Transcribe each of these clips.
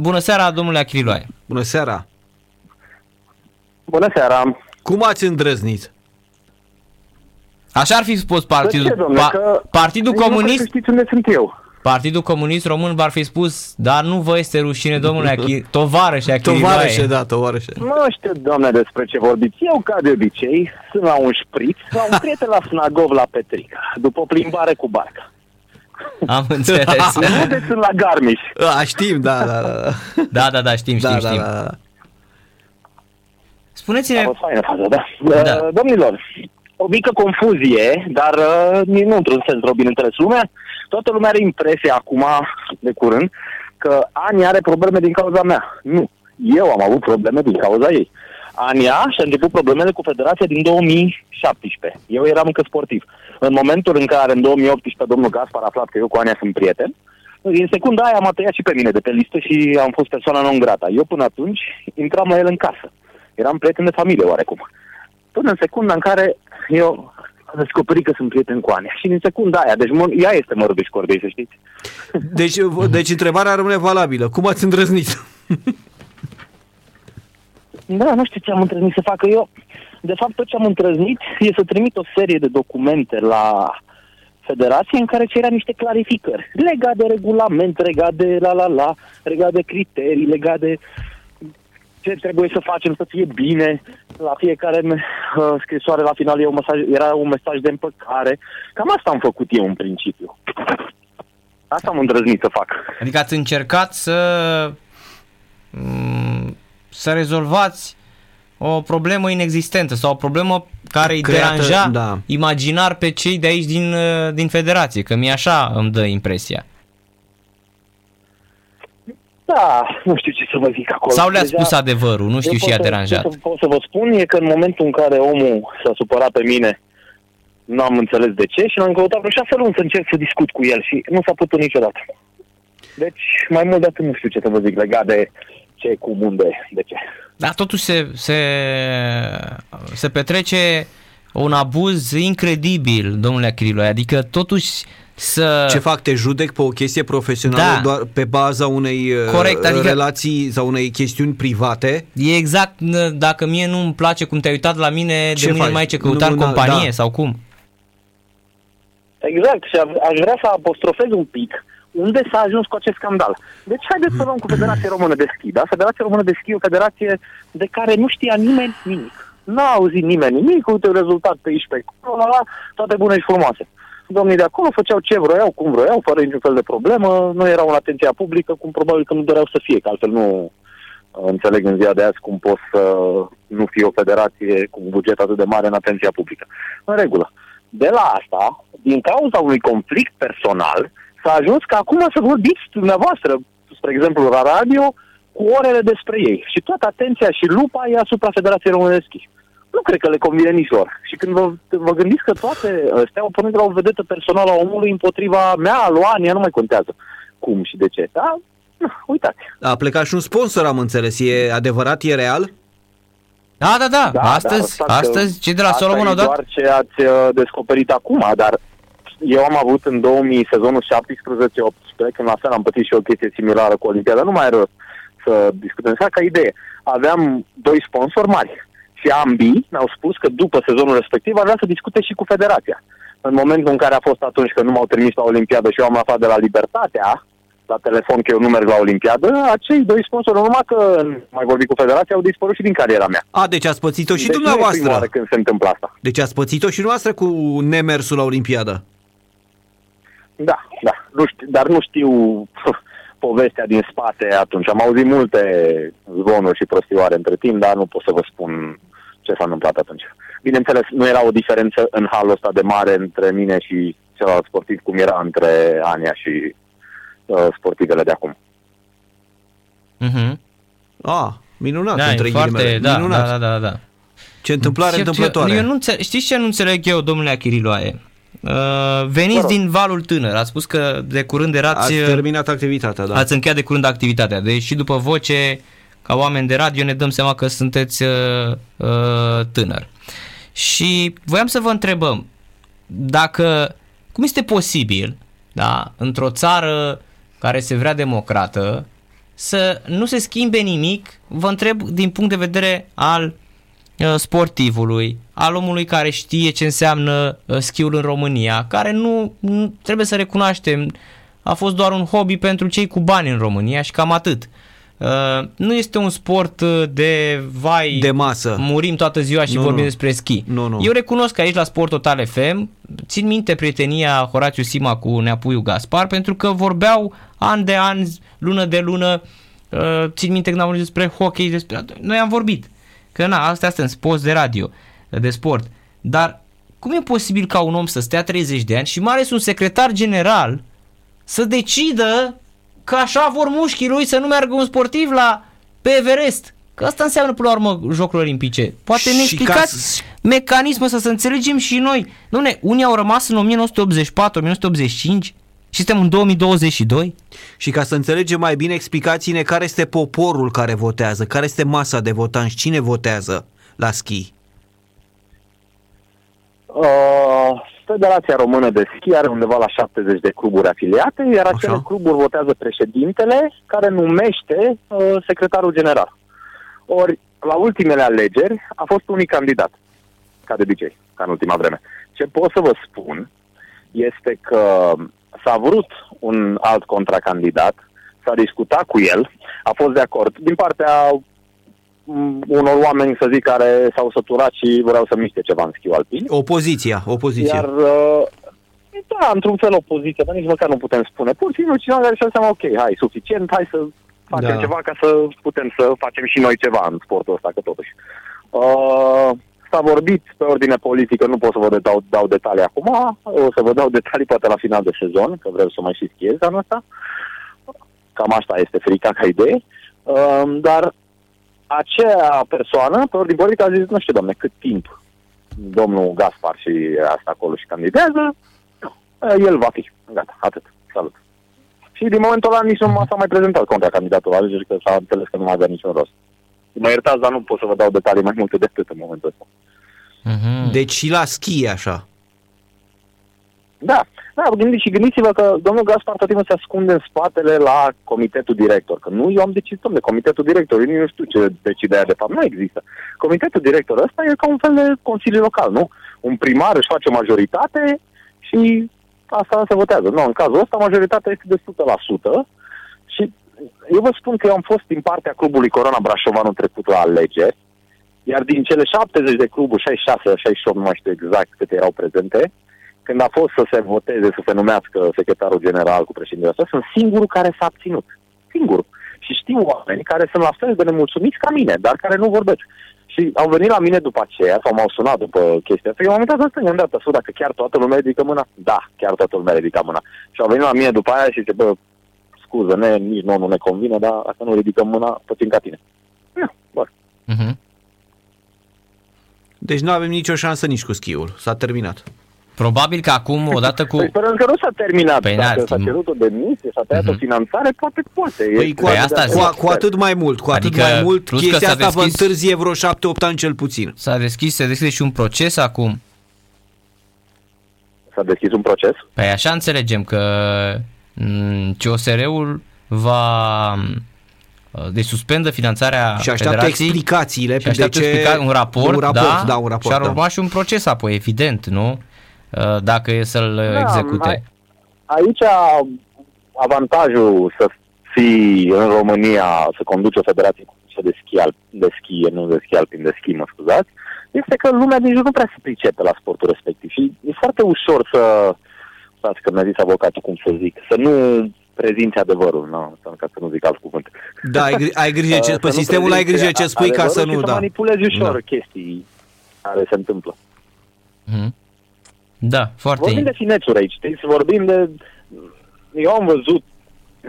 Bună seara, domnule Achiriloae. Bună seara. Bună seara. Cum ați îndrăznit? Așa ar fi spus partidul, ce, domnule, pa- că Partidul nici nu cred Comunist, că știți unde sunt eu. Partidul Comunist Român v-ar fi spus, dar nu vă este rușine, domnule Achir, tovarășe Achiriloae. Tovarășe, da, tovarășe. Nu știu, doamne, despre ce vorbiți. Eu, ca de obicei, sunt la un șpriț, la un prieten la Snagov, la Petrica, după o plimbare cu barca. Am înțeles. Nu de sunt la Garmisch. A, știm, da, da, da. da, da, da, știm, știm, da, da, știm. da, da. A Spuneți-ne, fost faină faza, da. Da. Uh, Domnilor, o mică confuzie, dar uh, nu într-un sens rău, bineînțeles. Lumea, toată lumea are impresia acum, de curând, că Ani are probleme din cauza mea. Nu. Eu am avut probleme din cauza ei. Ania și-a început problemele cu federația din 2017. Eu eram încă sportiv. În momentul în care, în 2018, domnul Gaspar a aflat că eu cu Ania sunt prieten, în secunda aia m-a tăiat și pe mine de pe listă și am fost persoana non grata. Eu până atunci intram la el în casă. Eram prieten de familie oarecum. Până în secunda în care eu am descoperit că sunt prieten cu Ania. Și în secunda aia, deci mă, ea este mărul de școrbei, să știți. Deci, deci întrebarea rămâne valabilă. Cum ați îndrăznit? Da, nu știu ce am îndrăznit să facă eu. De fapt, tot ce am îndrăznit e să trimit o serie de documente la federație în care cerea niște clarificări legat de regulament, legat de la la la, legat de criterii, legat de ce trebuie să facem să fie bine. La fiecare uh, scrisoare la final e un mesaj, era un mesaj de împăcare. Cam asta am făcut eu în principiu. Asta am îndrăznit să fac. adică ați încercat să mm, să rezolvați o problemă inexistentă sau o problemă care îi Creată, deranja da. imaginar pe cei de aici din, uh, din federație, că mie așa îmi dă impresia. Da, nu știu ce să vă zic acolo. Sau le-a Deja- spus adevărul, nu știu Eu și pot i-a să- deranjat. Ce să, pot să vă spun e că în momentul în care omul s-a supărat pe mine, nu am înțeles de ce și l-am căutat vreo șase luni să încerc să discut cu el și nu s-a putut niciodată. Deci, mai mult de atât nu știu ce să vă zic legat de ce, cum, unde, de ce. Dar totuși se, se, se petrece un abuz incredibil, domnule Achiriloae, adică totuși să... Ce fac? Te judec pe o chestie profesională Da. doar pe baza unei uh, Corect, adică- relații sau unei chestiuni private? E exact n- dacă mie nu-mi place cum te-ai uitat la mine, Ce de mâine faci? mai ai ce căuta în Nu, nu, companie da. sau cum? Exact, și a- aș vrea să apostrofez un pic unde s-a ajuns cu acest scandal. Deci haideți să luăm cu Federația Română de Schi, da? Federația Română de Schi e o federație de care nu știa nimeni nimic. N-a auzit nimeni nimic, uite un rezultat pe aici, pe acolo, la, la, toate bune și frumoase. Domnii de acolo făceau ce vroiau, cum vroiau, fără niciun fel de problemă, nu erau în atenția publică, cum probabil că nu doreau să fie, că altfel nu uh, înțeleg în ziua de azi cum poți să nu fie o federație cu un buget atât de mare în atenția publică. În regulă. De la asta, din cauza unui conflict personal, s-a ajuns ca acum să vorbiți dumneavoastră, spre exemplu, la radio, cu orele despre ei. Și toată atenția și lupa e asupra Federației Române de Schi. Nu cred că le convine nici lor. Și când vă, vă gândiți că toate astea au pornit de la o vedetă personală a omului împotriva mea, a lui Ania, nu mai contează cum și de ce. Da? Nu, uitați. A plecat și un sponsor, am înțeles. E adevărat? E real? Da, da, da, Da, astăzi, dar stați că astăzi cei de la asta Solomon e au dat... doar ce ați uh, descoperit acum, dar eu am avut în 2000, sezonul 17-18, când la fel am pățit și o chestie similară cu Olimpiada, nu mai are rost să discutăm. Să ca idee, aveam doi sponsori mari și ambii mi-au spus că după sezonul respectiv ar vrea să discute și cu federația. În momentul în care a fost atunci că nu m-au trimis la Olimpiadă și eu am aflat de la Libertatea, la telefon că eu nu merg la Olimpiadă, acei doi sponsori, numai că nu mai vorbi cu federația, au dispărut și din cariera mea. A, deci ați pățit-o și deci Nu e prima dumneavoastră. oară când se întâmplă asta. Deci ați pățit-o și dumneavoastră cu nemersul la Olimpiadă. Da, da. Nu știu, dar nu știu povestea din spate atunci. Am auzit multe zvonuri și prostioare între timp, dar nu pot să vă spun ce s-a întâmplat atunci. Bineînțeles, nu era o diferență în halul ăsta de mare între mine și celălalt sportiv, cum era între Ania și uh, sportivele de acum. Mhm. A, minunat, Da, între e foarte, ghilimele. da, minunat. da, da, da, da. Ce întâmplare Eu- întâmplătoare. Eu, eu nu înțeleg, știți ce nu înțeleg eu, domnule Achiriloae? Uh, veniți Vă rog. din valul tânăr, ați spus că de curând erați, Ați terminat activitatea, da. ați încheiat de curând activitatea, deci și după voce, ca oameni de radio, ne dăm seama că sunteți uh, uh, tânăr. Și voiam să vă întrebăm, dacă, cum este posibil, da, într-o țară care se vrea democrată, să nu se schimbe nimic, vă întreb din punct de vedere al uh, sportivului, al omului care știe ce înseamnă uh, schiul în România, care nu, nu trebuie să recunoaștem, a fost doar un hobby pentru cei cu bani în România și cam atât. Uh, nu este un sport uh, de vai, De masă. murim toată ziua și Nu, vorbim nu. despre schi. Nu, nu. Eu recunosc că aici la Sport Total FM țin minte prietenia Horațiu Sima cu Neapuiu Gaspar pentru că vorbeau an de an, lună de lună, uh, țin minte când am vorbit despre hockey, despre... Noi am vorbit, că na, astea sunt post de radio, de sport, dar cum e posibil ca un om să stea 30 de ani și mai ales un secretar general să decidă că așa vor mușchii lui să nu meargă un sportiv la pe Everest? Că asta înseamnă până la urmă Jocurile Olimpice. Poate ne Și explicați ca să- mecanismul ăsta, să înțelegem și noi. Dom'le, unii au rămas în 1984-1985 și suntem în 2022? Și ca să înțelegem mai bine, explicați-ne care este poporul care votează, care este masa de votanți, cine votează la schi. Uh, Federația Română de Schi are undeva la 70 de cluburi afiliate, iar Așa. acele cluburi votează președintele care numește uh, secretarul general. Ori, la ultimele alegeri a fost unic candidat, ca de obicei, ca în ultima vreme. Ce pot să vă spun este că s-a vrut un alt contracandidat, s-a discutat cu el, a fost de acord din partea m, unor oameni, să zic, care s-au săturat și vreau să miște ceva în schiu alpin. Opoziția, opoziția. Iar, uh, da, într-un fel opoziție, dar nici măcar nu putem spune. Pur și simplu cineva care și-a seama, ok, hai, suficient, hai să facem Da. ceva ca să putem să facem și noi ceva în sportul ăsta, că totuși. Uh, s-a vorbit pe ordine politică, nu pot să vă dau, dau detalii acum, o să vă dau detalii poate la final de sezon, că vreau să mai și schiez anul ăsta. Cam asta este frica ca idee. Uh, dar acea persoană, pe ordine politică, a zis, nu știu, doamne, cât timp domnul Gaspar și asta acolo și candidează, el va fi. Gata, atât. Salut. Și din momentul ăla nici nu m-a s-a mai prezentat contra candidatul la alegeri, că s-a înțeles că nu mai avea niciun rost. Mă iertați, dar nu pot să vă dau detalii mai multe decât în momentul ăsta. Mm-hmm. Deci și la schi e așa. Da, da, gândiți și gândiți-vă că domnul Gaspar tot timpul se ascunde în spatele la comitetul director. Că nu eu am decis, domnule, comitetul director, eu nici nu știu ce decide aia de fapt, nu există. Comitetul director ăsta e ca un fel de consiliu local, nu? Un primar își face o majoritate și asta se votează. Nu, în cazul ăsta majoritatea este de 100% și eu vă spun că eu am fost din partea clubului Corona Brașov anul trecut la alegeri, iar din cele 70 de cluburi, 66, 68, nu mai știu exact câte erau prezente, când a fost să se voteze, să se numească secretarul general cu președintele ăsta, sunt singurul care s-a abținut. Singurul. Și știu oameni care sunt la fel de nemulțumiți ca mine, dar care nu vorbesc. Și au venit la mine după aceea, sau m-au sunat după chestia asta, eu m-am uitat asta, i-am dat așa, dacă chiar toată lumea ridică mâna. Da, chiar toată lumea ridică mâna. Și au venit la mine după aia și zice, bă, scuză, ne, nici nouă nu ne convine, dar asta nu ridicăm mâna puțin ca tine. Nu, bă, Mm-hmm. Deci nu avem nicio șansă nici cu schiul. S-a terminat. Probabil că acum, odată cu... Păi sperăm că nu s-a terminat. Păi, Dacă n-ar s-a fi. cerut o demisie, s-a tăiat Mhm. o finanțare, poate poate. Păi E- cu, Păi atât, asta cu, zic. cu atât mai mult, cu atât Adică, mai mult, plus că chestia s-a asta vă deschis- întârzie vreo 7-8 ani cel puțin. S-a deschis, se deschide și un proces acum. S-a deschis un proces. Păi așa înțelegem că m, COSR-ul va deci suspendă finanțarea Și așteaptă federației explicațiile și așteaptă de ce... explica- un raport, un raport, da, da, un raport, și ar da. urma și un proces apoi, evident, nu? Uh, Dacă e să-l Da, execute. mai- Aici avantajul să fii în România, să conduci o federație de schi, al, de schi, nu de schi alpin, de schi, mă scuzați, este că lumea din jur nu prea se pricepe la sportul respectiv și e foarte ușor să, stați că mi-a zis avocatul cum să zic, să nu prezinți adevărul, nu, ca să nu zic alt cuvânt. Da, ai, gri- ai grijă ce, Să pe nu sistemul ai prezinți grijă ce spui ca să adevărul nu, și da. să manipulezi ușor Da. chestii care se întâmplă. Mhm. Da, foarte Vorbim de finețuri aici, știți? Vorbim de... Eu am văzut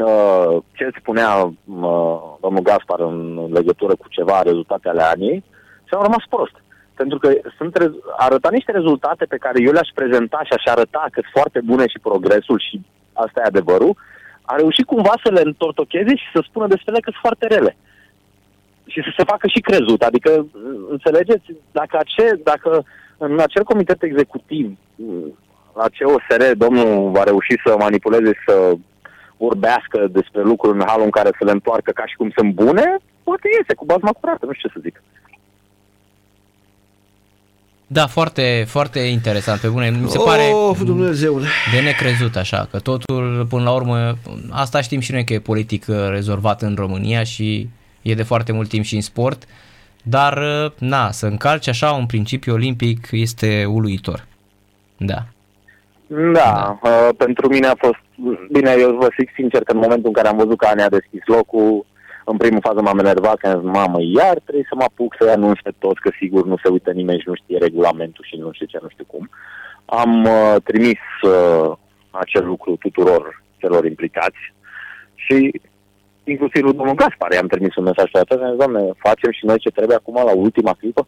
uh, ce spunea uh, domnul Gaspar în legătură cu ceva rezultate ale anii și am rămas prost. Pentru că sunt rez- arăta niște rezultate pe care eu le-aș prezenta și aș arăta că sunt foarte bune și progresul și asta e adevărul, a reușit cumva să le întortocheze și să spună despre ele că sunt foarte rele. Și să se facă și crezut. Adică, înțelegeți, dacă, ace, dacă în acel comitet executiv la COSR domnul va reuși să manipuleze și să vorbească despre lucruri în halul în care să le întoarcă ca și cum sunt bune, poate iese cu bazma curată, nu știu ce să zic. Da, foarte, foarte interesant, pe bune. Mi se pare Oh, Dumnezeule. de necrezut așa, că totul, până la urmă, asta știm și noi că e politic uh, rezolvat în România și e de foarte mult timp și în sport, dar, uh, na, să încalci așa un principiu olimpic este uluitor. Da. Da, uh, pentru mine a fost... Bine, eu vă zic sincer că în momentul în care am văzut că Ane a deschis locul, în primul fază m-am enervat, că am zis, mamă, iar trebuie să mă apuc să-i anunț pe toți, că sigur nu se uită nimeni și nu știe regulamentul și nu știu ce, nu știu cum. Am uh, trimis uh, acel lucru tuturor celor implicați și inclusiv lui domnul Gaspar i-am trimis un mesaj pe atunci, am zis, doamne, facem și noi ce trebuie acum la ultima clipă.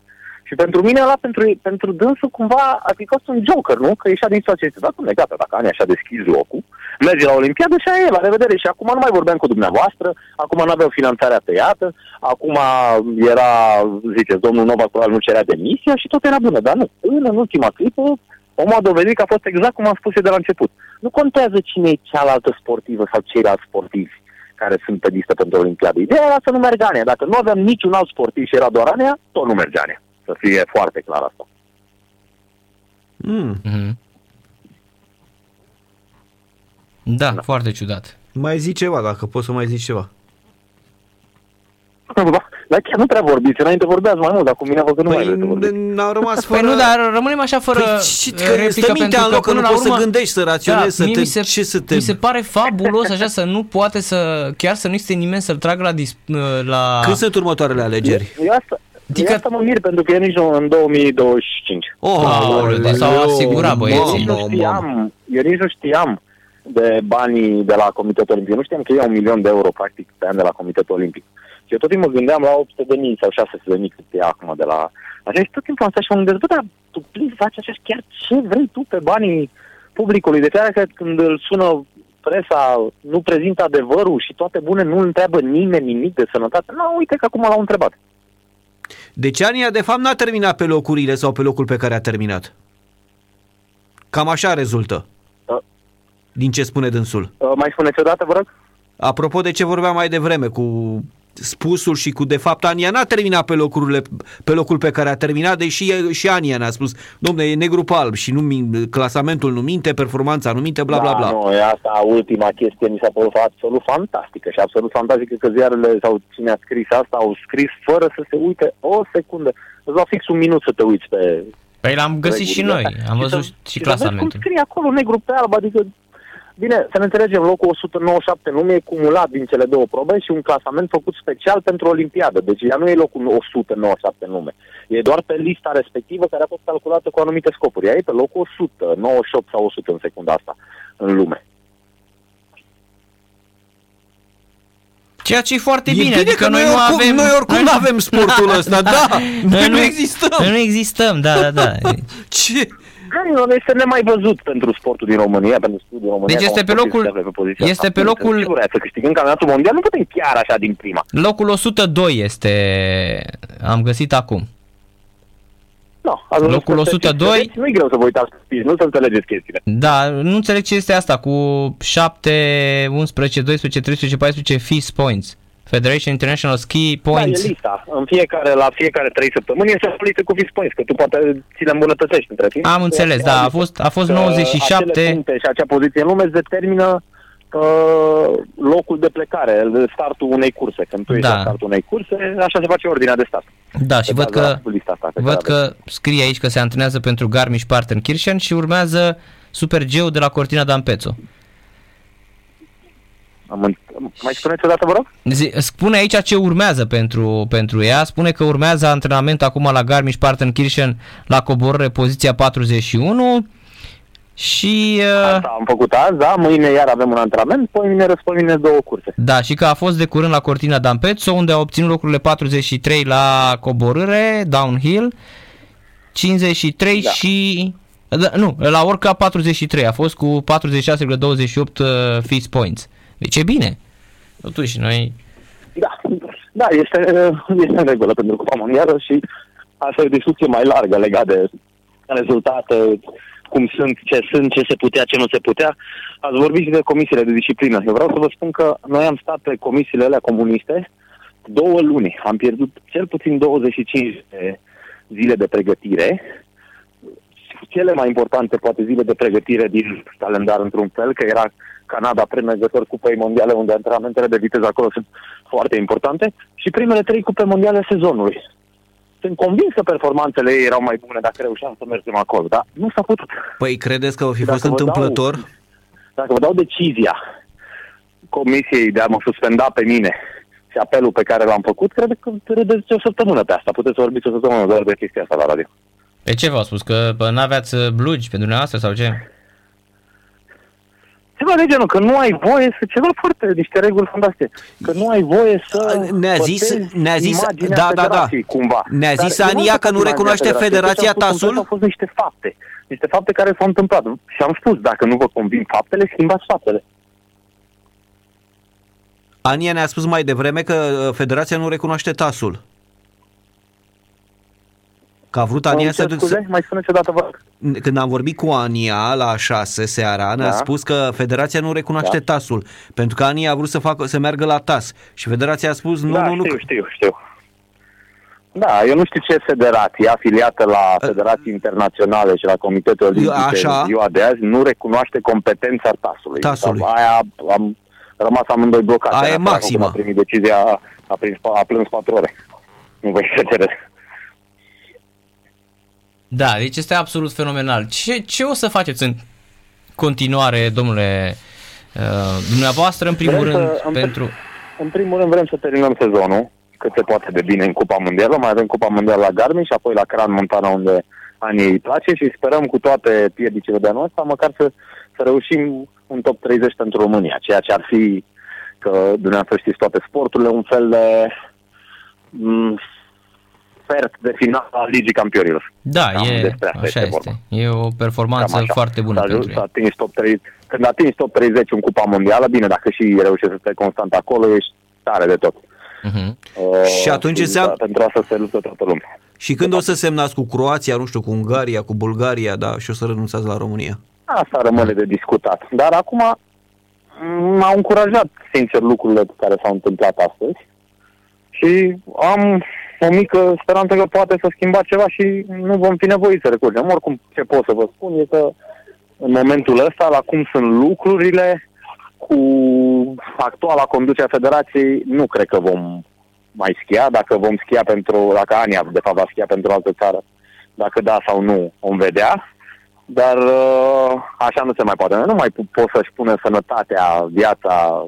Și pentru mine ăla, pentru, pentru dânsul, cumva, a fi fost un joker, nu? Că ieșea din situația asta. Da, domnule, gata, dacă Ani așa deschis locul, merge la Olimpiadă și aia e, la revedere. Și acum nu mai vorbeam cu dumneavoastră, acum nu aveau finanțarea tăiată, acum era, ziceți, domnul Nova Coral nu cerea demisia și tot era bună. Dar nu, în, în ultima clipă, omul a dovedit că a fost exact cum am spus eu de la început. Nu contează cine e cealaltă sportivă sau ceilalți sportivi care sunt pe listă pentru Olimpiadă. Ideea era să nu meargă Anea. Dacă nu aveam niciun alt sportiv și era doar Anea, tot nu mergea Anea. Să fie foarte clar asta. Mm. Mhm. Da, da, foarte ciudat. Mai zi ceva, dacă poți să mai zici ceva. Da, dar chiar nu prea vorbiți, înainte vorbeați mai mult, dar cu mine văd că nu mai Păi vreți să vorbiți. n-au rămas Păi fără... nu, dar rămânem așa fără Păi și uh, că replică, stă mintea pentru în loc, că până nu la poți să urmă- gândești, să raționezi, să mie te- mi se, ce să te- Mi se pare fabulos așa să nu poate să, chiar să nu este nimeni să-l tragă la, dis, uh, la... Când sunt următoarele alegeri? Eu asta, Adică- eu asta mă mir, pentru că eu nici nu în 2025. Oh, Aoleu, deci s-au asigurat băieții. Eu nici nu știam, eu nici nu știam de banii de la Comitetul Olimpic. Eu nu știam că e un milion de euro, practic, pe an de la Comitetul Olimpic. Și eu tot timpul mă gândeam la 800 de mii sau 600 de mii cât e acum de la... Așa și tot timpul am stat și mă gândesc, bă, dar tu plin faci așa și chiar ce vrei tu pe banii publicului? De fiecare dată când îl sună presa, nu prezintă adevărul și toate bune, nu întreabă nimeni nimic de sănătate. Nu, uite că acum l-au întrebat. Deci Ania, de fapt, n-a terminat pe locurile sau pe locul pe care a terminat. Cam așa rezultă. Da. Din ce spune dânsul. Uh, mai spuneți o dată, vă rog? Apropo de ce vorbeam mai devreme cu spusul și cu de fapt Ania n-a terminat pe locurile pe locul pe care a terminat, deși e- și Ania ne-a spus, domne, e negru pe alb și nu min- clasamentul nu minte, performanța nu minte, bla bla da, bla. Nu, e asta ultima chestie mi s-a părut absolut fantastică și absolut fantastică că ziarele sau cine a scris asta au scris fără să se uite o secundă. Îți dau fix un minut să te uiți pe Păi l-am găsit și regulile noi, astea. am văzut să- și să vezi cum clasamentul. scrie acolo negru pe alb, adică Bine, să ne înțelegem, locul 197 nu e cumulat din cele două probe și un clasament făcut special pentru Olimpiadă. Deci ea nu e locul 197 nume. E doar pe lista respectivă care a fost calculată cu anumite scopuri. Ea e pe locul 100, 98 sau 100 în secunda asta în lume. Ceea ce e foarte E bine, bine adică că noi, noi nu oricum, avem... noi oricum nu avem sportul ăsta, da, noi nu existăm. Noi nu existăm, da, da, da. Ce? Nu, nu este nemai văzut pentru sportul din România, pentru studiul din România. Deci ca un este pe sportiv locul- să se afle poziția este asta. pe locul- Sigur, să câștigăm campionatul mondial, nu putem chiar așa din prima. Locul 102 este, am găsit acum. No, ați văzut Locul că 102. vedeți, Nu e greu să vă uitați, nu să înțelegeți chestiile. Da, nu înțeleg ce este asta cu 7, 11, 12, 13, 14 FIS points. Federation International Ski Points. Da, e lista. În fiecare, la fiecare trei săptămâni este o listă cu fix points, că tu poate ți le îmbunătățești între timp. Am înțeles, E da, a listă. fost, a fost Că 97. Acele puncte și acea poziție în lume îți determină uh, locul de plecare, startul unei curse. Când tu ești Da. la startul unei curse, așa se face ordinea de start. Da, și Pe văd baza că, lista asta pe văd care că scrie aici că se antrenează pentru Garmisch-Partenkirchen și urmează Super Geo de la Cortina d'Ampezzo. Am în... Mai spuneți o dată, vă rog? Zi- Spune aici ce urmează pentru, pentru ea. Spune că urmează antrenament acum la Garmisch-Partenkirchen la coborâre poziția 41 și uh, Asta am făcut azi, da, mâine iar avem un antrenament, poi mine răspoi două curse. da, și că a fost de curând la Cortina d'Ampezzo unde a obținut locurile 43 la coborâre, downhill, 53 Da. și da, nu, la Orca 43, a fost cu 46,28 uh, FIS points. Deci e bine. Totuși, noi Da, da, este, este în regulă pentru Cupa Mondială și asta e o discuție mai largă legat de rezultate, cum sunt, ce sunt, ce se putea, ce nu se putea. Ați vorbit și de comisiile de disciplină. Eu vreau să vă spun că noi am stat pe comisiile alea comuniste două luni. Am pierdut cel puțin 25 de zile de pregătire. Cele mai importante, poate, zile de pregătire din calendar, într-un fel, că era Canada premergător Cupei Mondiale, unde antrenamentele de viteză acolo sunt foarte importante, și primele trei cupe mondiale sezonului. Sunt convins că performanțele ei erau mai bune dacă reușeam să mergem acolo, dar nu s-a putut. Păi credeți că o fi Dacă fost vă dau- întâmplător? Dacă vă dau decizia comisiei de a mă suspenda pe mine și apelul pe care l-am făcut, cred că râdeți o săptămână pe asta. Puteți vorbiți o săptămână doar de chestia asta la radio. Pe ce v-au spus? Că bă, n-aveați uh, blugi pentru dumneavoastră sau ce? Ceva de genul, că nu ai voie să... Ceva foarte, niște reguli fantastice. Că nu ai voie să... Ne-a zis- pătezi ne-a zis- imaginea da, da, da. federației, Cumva. Ne-a zis Dar eu Ania n-am că nu făcut recunoaște imaginea Federația Ceea ce am spus, TASul? Au fost niște fapte. Niște fapte care s-au întâmplat. Și am spus, dacă nu vă convin faptele, schimbați faptele. Ania ne-a spus mai devreme că uh, Federația nu recunoaște TASul. Că a vrut Ania Îmi să... cer scuze? Mai spuneți o dată, vă rog. Când am vorbit cu Ania la 6 seara, ne-a Da. spus că Federația nu recunoaște Da. TASul, pentru că Ania a vrut să facă să meargă la TAS și Federația a spus nu, da, nu, nu. știu, știu, știu. Da, eu nu știu ce federație afiliată la Federații Internaționale și la Comitetul Olimpice Așa. în ziua de azi nu recunoaște competența TAS-ului. TAS-ului. Sau Aia am rămas amândoi blocați. Aia e Neapărat maximă. când A primit decizia, a, prins, a plâns patru ore. Nu voi să Da, deci este absolut fenomenal. Ce, ce o să faceți în continuare, domnule, uh, dumneavoastră, în primul Vrem rând, să- în- pentru... În primul rând vrem să terminăm sezonul cât se poate de bine în Cupa Mondială. Mai avem Cupa Mondială la Garmin și apoi la Cran Montana unde anii îi place și sperăm cu toate piedicile de anul ăsta măcar să, să reușim un top 30 pentru România, ceea ce ar fi că dumneavoastră știți toate sporturile, un fel de m, sfert de final al Ligii Campionilor. Da, Cam e, despre asta așa este este. vorba. E o performanță Cam așa. foarte bună S-a ajuns, pentru s-a ei. atins top 30. Când atingi top 30 în Cupa Mondială, bine, dacă și reușești să stai constant acolo, ești tare de tot. Mhm. Uh, Și atunci și înseamnă- da, Pentru asta se luptă toată lumea. Și când o să semnați cu Croația, nu știu, cu Ungaria, cu Bulgaria, da, și o să renunțați la România? Asta rămâne de discutat. Dar acum m- m-au încurajat, sincer, lucrurile care s-au întâmplat astăzi și am o mică speranță că poate să schimba ceva și nu vom fi nevoiți să recurgem. Oricum, ce pot să vă spun e că în momentul ăsta, la cum sunt lucrurile, cu actuala conducere a Federației, nu cred că vom mai schia. Dacă vom schia pentru, dacă Ania, de fapt, va schia pentru o altă țară, dacă da sau nu, vom vedea. Dar uh, așa nu se mai poate. Nu mai po- poți să-și pune sănătatea, viața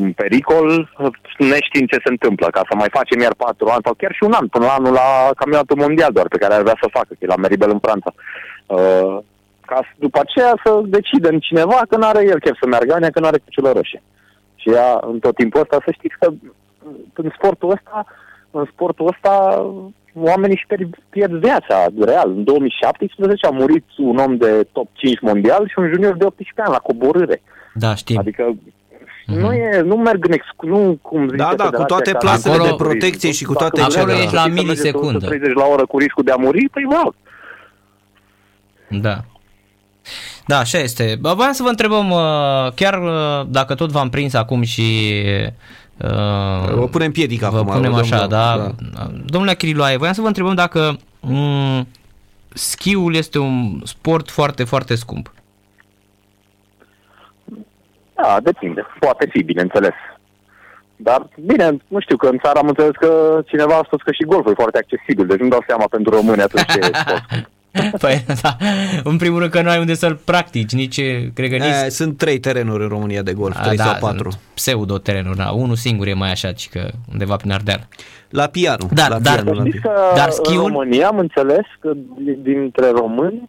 în pericol, neștiind ce se întâmplă, ca să mai facem iar patru ani sau chiar și un an, până la anul la campionatul mondial doar, pe care ar vrea să facă, că e la Meribel în Franța. Uh, ca să- după aceea să decidem cineva că nu are el chef să meargă, Ania, că nu are cuciulă roșie. Și ea, în tot timpul ăsta, să știți că în sportul ăsta, în sportul ăsta, oamenii își pierd, pierd viața, real. În 2017 a murit un om de top 5 mondial și un junior de 18 ani la coborâre. Da, știm. Adică nu, e, nu merg în excu- nu cum zice Da, da, cu Federația toate că- plasele Acolo- de protecție și cu Dacă toate vreți Acolo să ești la mergeți milisecundă. 130 la oră cu riscul de a muri, păi mă rog. Da. Da, așa este. Bă, Voiam să vă întrebăm, uh, chiar uh, dacă tot v-am prins acum și... uh, Vă punem piedica Vă acum, punem vă dăm, așa, da, da. Domnule Chiriloae, voiam să vă întrebăm dacă m- schiul este un sport foarte, foarte scump. Da, depinde. Poate fi, bineînțeles. Dar, bine, nu știu, că în țară am înțeles că cineva a spus că și golful e foarte accesibil, deci nu dau seama pentru români atunci ce e sport. Păi, da, în primul rând că nu ai unde să-l practici, nici, cred că nici... E, sunt trei terenuri în România de golf, A, trei da, sau patru. sunt Pseudo-terenuri, da. Unul singur e mai așa, ci că undeva prin Ardeal. La pianu. Da, la dar- pianu, la Știți pianu. că Dar în schiul? România am înțeles că dintre români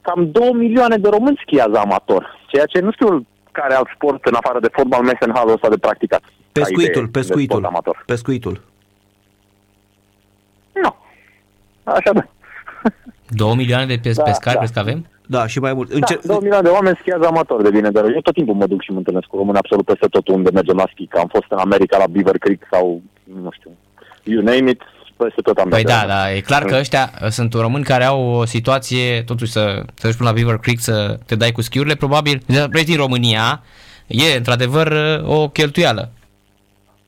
cam 2 milioane de români schiază amator, ceea ce nu știu care alt sport în afară de fotbal mese în halul ăsta de practicat. ca idee Pescuitul, de pescuitul. sport amator. Pescuitul. Nu. Așa da. 2 milioane de pes- Da, pescari, da. crezi că avem? Da, și mai mult. Da, Încer- 2 milioane de oameni schiază amator de bine, dar eu tot timpul mă duc și mă întâlnesc cu români absolut peste tot unde mergem la schi, că am fost în America la Beaver Creek sau, nu știu, you name it, peste tot am Păi dat da, da, e clar că ăștia uh, sunt români care au o situație, totuși să te duci până la Beaver Creek să te dai cu schiurile, probabil, de din România, e într-adăvăr uh, o cheltuială.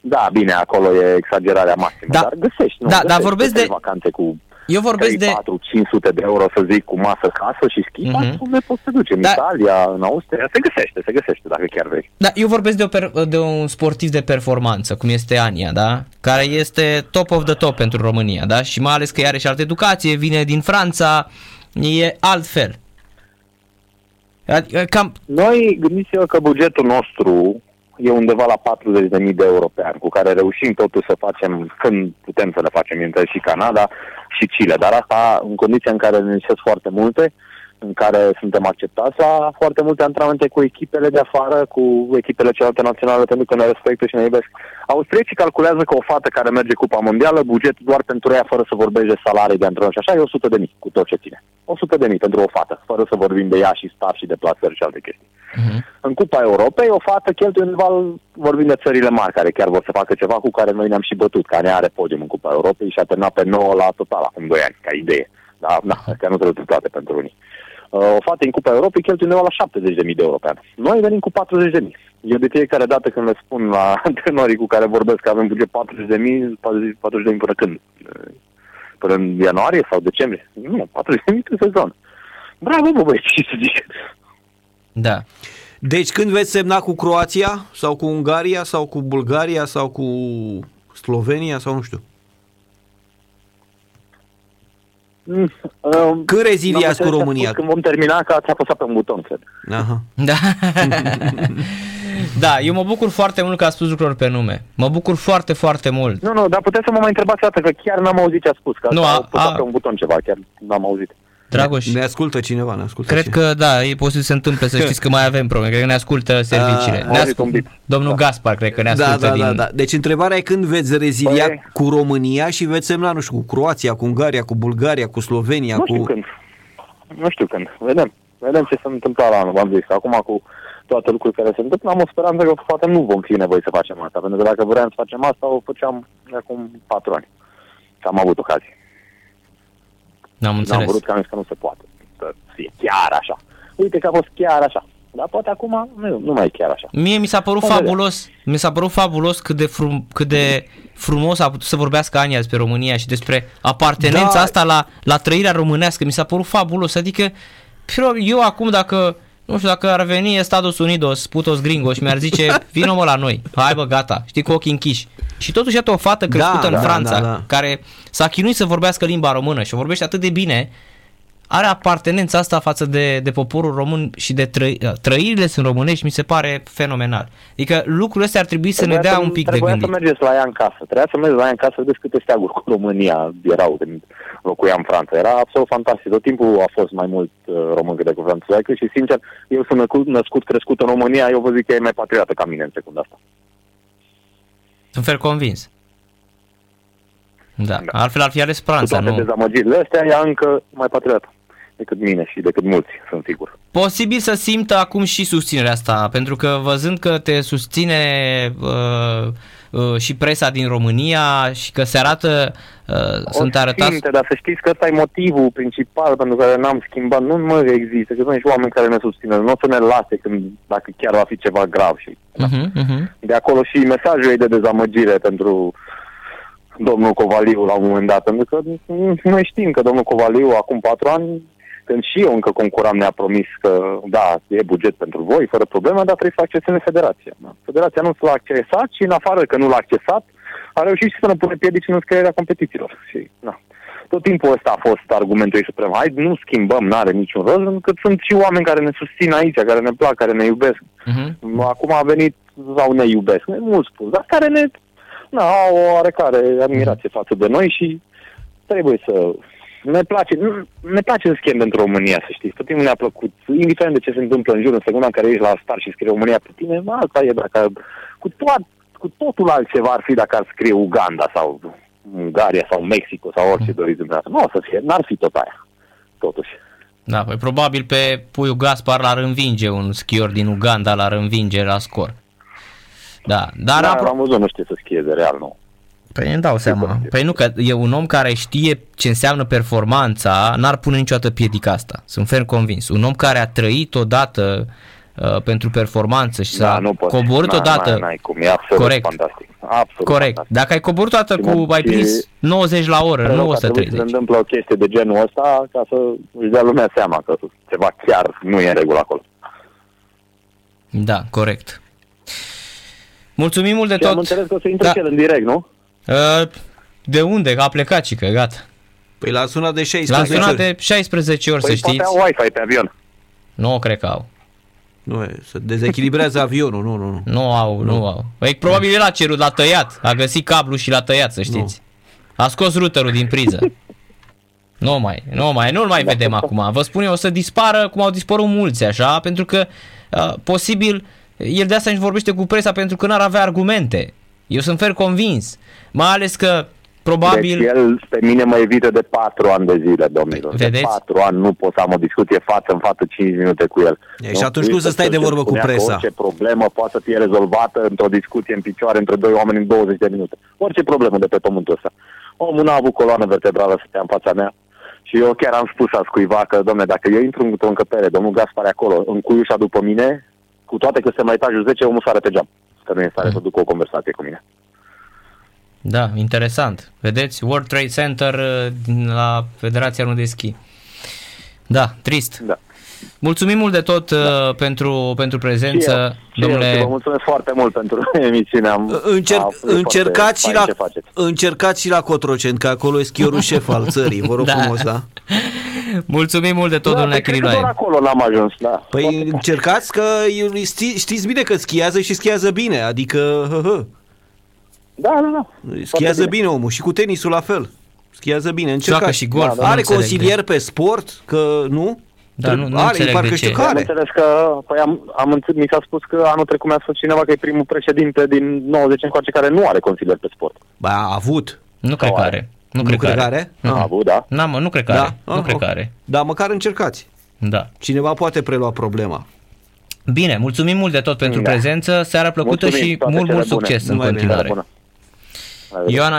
Da, bine, acolo e exagerarea maximă, Da. dar găsești, nu? Da, dar găsești, vorbesc găsești de- vacanțe cu Eu vorbesc 3, de... 4, 500 de euro, să zic, cu masă casă și schi, Mhm. mm-hmm. unde poți să duci? În Da. Italia, în Austria, se găsește, se găsește, dacă chiar vrei. Da, eu vorbesc de, o per, de un sportiv de performanță, cum este Ania, da? Care este top of the top pentru România, da? Și mai ales că are și altă educație, vine din Franța, e altfel. Adică Cam, Noi, gândiți-vă că bugetul nostru e undeva la 40.000 de euro pe an, cu care reușim totuși să facem, când putem să le facem, între și Canada și Chile, dar asta în condiția în care ne lipsesc foarte multe, în care suntem acceptați la foarte multe antrenamente cu echipele de afară, cu echipele celelalte naționale, pentru că ne respectă și ne iubesc. Austriecii calculează că o fată care merge Cupa Mondială, bugetul doar pentru ea, fără să vorbești de salarii de antrenor și așa, e 100 de mii, cu tot ce ține. 100 de mii pentru o fată, fără să vorbim de ea și staff și de plasări și alte chestii. uh-huh. În Cupa Europei, o fată cheltuie undeva, vorbim de țările mari, care chiar vor să facă ceva cu care noi ne-am și bătut, care are podium în Cupa Europei și a terminat pe 9 la total acum 2 ani, ca idee. Da, da, astea nu trebuie toate pentru unii. Uh, O fată în Cupa Europei cheltuie undeva la 70.000 de euro pe an. Noi venim cu 40.000. Eu de fiecare dată când le spun la antrenorii cu care vorbesc că avem buget 40.000, 40.000 până când? Uh, Până în ianuarie sau decembrie? Nu, 40.000 pe sezon. Bravo, bă, băieți, ce să zic. da. Deci când veți semna cu Croația sau cu Ungaria sau cu Bulgaria sau cu Slovenia sau nu știu. Mm, um, Când reziliați n-am cu înțeles ce a România? spus Când vom termina, că ați apăsat pe un buton, cred. Aha. Da. da, eu mă bucur foarte mult că a spus lucruri pe nume. Mă bucur foarte, foarte mult. Nu, nu, dar puteți să mă mai întrebați o dată, că chiar n-am auzit ce a spus, că Nu, nu, a- a, apăsat a- pe un buton ceva, chiar n-am auzit. Dragoș, Ne ascultă cineva, ne ascultă cred cineva. că da, e posibil să se întâmple, să știți că mai avem probleme. Cred că ne ascultă serviciile. am Ne auzit un ascult... bip. Domnul Da. Gaspar, cred că ne Da, ascultă da, din... da, da. Deci întrebarea e când veți rezilia Păi- cu România și veți semna, nu știu, cu Croația, cu Ungaria, cu Bulgaria, cu Slovenia, Nu cu... știu când. Nu știu când. Vedem. Vedem ce se întâmplă la anul, v-am zis. Acum cu toate lucrurile care se întâmplă, am o speranță că poate nu vom fi nevoie să facem asta. Pentru că dacă vreau să facem asta, o făceam de acum patru ani. Și am avut ocazii. N-am N-am înțeles. vrut că am zis că nu se poate. Să fie chiar așa. Uite că a fost chiar așa. Dar poate acum nu, nu mai e chiar așa. Mie mi s-a părut Vom vedea. fabulos, mi s-a părut fabulos cât de, frum, cât de frumos a putut să vorbească Ania despre România și despre apartenența Da. asta la, la trăirea românească. Mi s-a părut fabulos. Adică eu, eu acum dacă, nu știu, dacă ar veni Estados Unidos, putos gringos și mi-ar zice, vină mă la noi, hai bă, gata, știi, cu ochii închiși. Și totuși, iată o fată crescută în da, Franța, da, da. care s-a chinuit să vorbească limba română și o vorbește atât de bine, are apartenența asta față de, de poporul român și de trăi, trăirile sunt românești, mi se pare fenomenal. Adică lucrurile astea ar trebui să ne Trebuia dea un pic de trebuia gândit. să mergeți la ea în casă. Trebuia să mergeți la ea în casă, să vedeți câte steaguri cu România erau când locuia în Franța. Era absolut fantastic. Tot timpul a fost mai mult uh, român decât cu franțuzeacă și, sincer, eu sunt născut, născut, crescut în România, eu vă zic că e mai patriotă ca mine în secunda asta. Sunt fel convins. Da. Da. Altfel ar fi ales Cu Franța, toate nu? dezamăgirile astea, ea încă mai patriotă decât mine și decât mulți, sunt sigur. Posibil să simtă acum și susținerea asta, pentru că văzând că te susține uh, uh, și presa din România și că se arată, uh, sunt O arătați... simte, dar să știți că ăsta e motivul principal pentru care n-am schimbat. Nu mă există, că sunt și oameni care ne susțin. Nu o să ne lase când, dacă chiar va fi ceva grav. Și, Uh-huh, uh-huh. de acolo și mesajul ei de dezamăgire pentru domnul Covaliu la un moment dat. Pentru că noi știm că domnul Covaliu acum patru ani, când și eu încă concuram, ne-a promis că da, e buget pentru voi, fără probleme, dar trebuie să acceseze federația. Da. Federația nu s-a accesat și în afară că nu l-a accesat, a reușit și să ne pune piedici în înscrierea competițiilor. Și, da. Tot timpul ăsta a fost argumentul ei suprem. Hai, nu schimbăm, n-are niciun rost, pentru că sunt și oameni care ne susțin aici, care ne plac, care ne iubesc. uh-huh. Acum a venit sau ne iubesc, e mult spus, dar care ne na, au o oarecare admirație față de noi și trebuie să ne place, nu- ne place să schimb pentru România, să știți. Tot timpul ne-a plăcut, indiferent de ce se întâmplă în jur, în secunda în care ești la star și scrie România pe tine, alta e dacă cu, toat, cu totul altceva ar fi dacă ar scrie Uganda sau Ungaria sau Mexico sau orice doriți dumneavoastră. Nu o să fie, n-ar fi tot aia, totuși. Da, păi probabil pe Puiu Gaspar l-ar învinge un schior din Uganda, l-ar învinge la scor. Da, dar Da, apro- am văzut, nu știe să schieze real, nu. Păi îmi dau seama. Păi nu, că e un om care știe ce înseamnă performanța, n-ar pune niciodată piedica asta. Sunt ferm convins. Un om care a trăit odată uh, pentru performanță și s-a nu poți. coborât N-ai- odată. N-ai, n-ai cum, e absolut Corect. fantastic. Absolut Corect. fantastic. Dacă ai coborât odată Și cu, mă- ai și- prins 90 la oră, Pare nu rău că a trebuit să 130. se întâmplă o chestie de genul ăsta ca să își dea lumea seama că ceva chiar nu e în regulă acolo. Da, corect. Mulțumim mult de Și am tot. înțeles că o să intre Da. și el în direct, nu? Uh, De unde? Că a plecat și că gata. Păi l-a sunat de L-am 16 sunat ori. de 16 ori, să Păi știți. poate au Wi-Fi pe avion. Nu cred că au. Nu, e, se dezechilibrează avionul, nu, nu, nu. Nu au, nu, au. Păi probabil el a cerut, l-a tăiat. A găsit cablu și l-a tăiat, să știți. A scos routerul din priză. Nu mai, nu mai, nu-l mai vedem acum. Vă spun eu, o să dispară cum au dispărut mulți așa, pentru că uh, posibil, el de asta nici vorbește cu presa pentru că n-ar avea argumente. Eu sunt fer convins. Mai ales că probabil... Deci el pe mine mă evită de patru ani de zile, domnilor. Vedeți? De patru ani nu pot să am o discuție față în față 5 minute cu el. E, și atunci cum să stai de vorbă cu Spunea că presa? Orice problemă poate să fie rezolvată într-o discuție în picioare între doi oameni în 20 de minute. Orice problemă de pe pământul ăsta. Omul n-a avut coloană vertebrală să stea în fața mea. Și eu chiar am spus azi cuiva că, domne, dacă eu intru într-o încăpere, domnul Gaspar e acolo, în cuiușa după mine, cu toate că suntem la etajul 10, omul sare pe geam. Că nu e în stare să ducă o conversație cu mine. Da, interesant. Vedeți, World Trade Center uh, din la Federația Rând de Schi. Da, trist. Da. Mulțumim mult de tot uh, pentru, pentru prezență, Și eu, și eu, domnule. și vă mulțumesc foarte mult pentru emisiune. Am, Încerc, a fost încercați, și foarte la, fain ce faceți. încercați și la Cotroceni, că acolo e schiorul șef al țării. Vă rog Da. frumos, da? Mulțumim mult de tot, Da, domnule păi cred că doar Chiriloae. acolo n-am ajuns, da. Păi încercați că eu- ști, știți bine că schiază și schiază bine, adică hă, hă, Da, da, da. schiază Foarte bine omul și cu tenisul la fel. Schiază bine, Joacă încercați. și golf. Da, nu Are înțeleg consilier pe sport, că nu? Da, nu- nu are, înțeleg parcă de știu ce. că Am are. înțeles că, păi am, am înțeles, mi s-a spus că anul trecut mi-a spus cineva că e primul președinte din 90 încoace care nu are consilier pe sport. Ba, a avut. Nu cred Sau că are. Are. Nu Nu cred că cred că are. are? Nu. A avut, da. Na, mă, nu cred că are. Nu Ah, cred că ok. are. Da, măcar încercați. Da. Cineva poate prelua problema. Bine, mulțumim mult de tot pentru Da. prezență, seara plăcută Mulțumim, și toate mult, cele mult bune. succes în Numai bine. continuare. Bună. La revedere. Ioana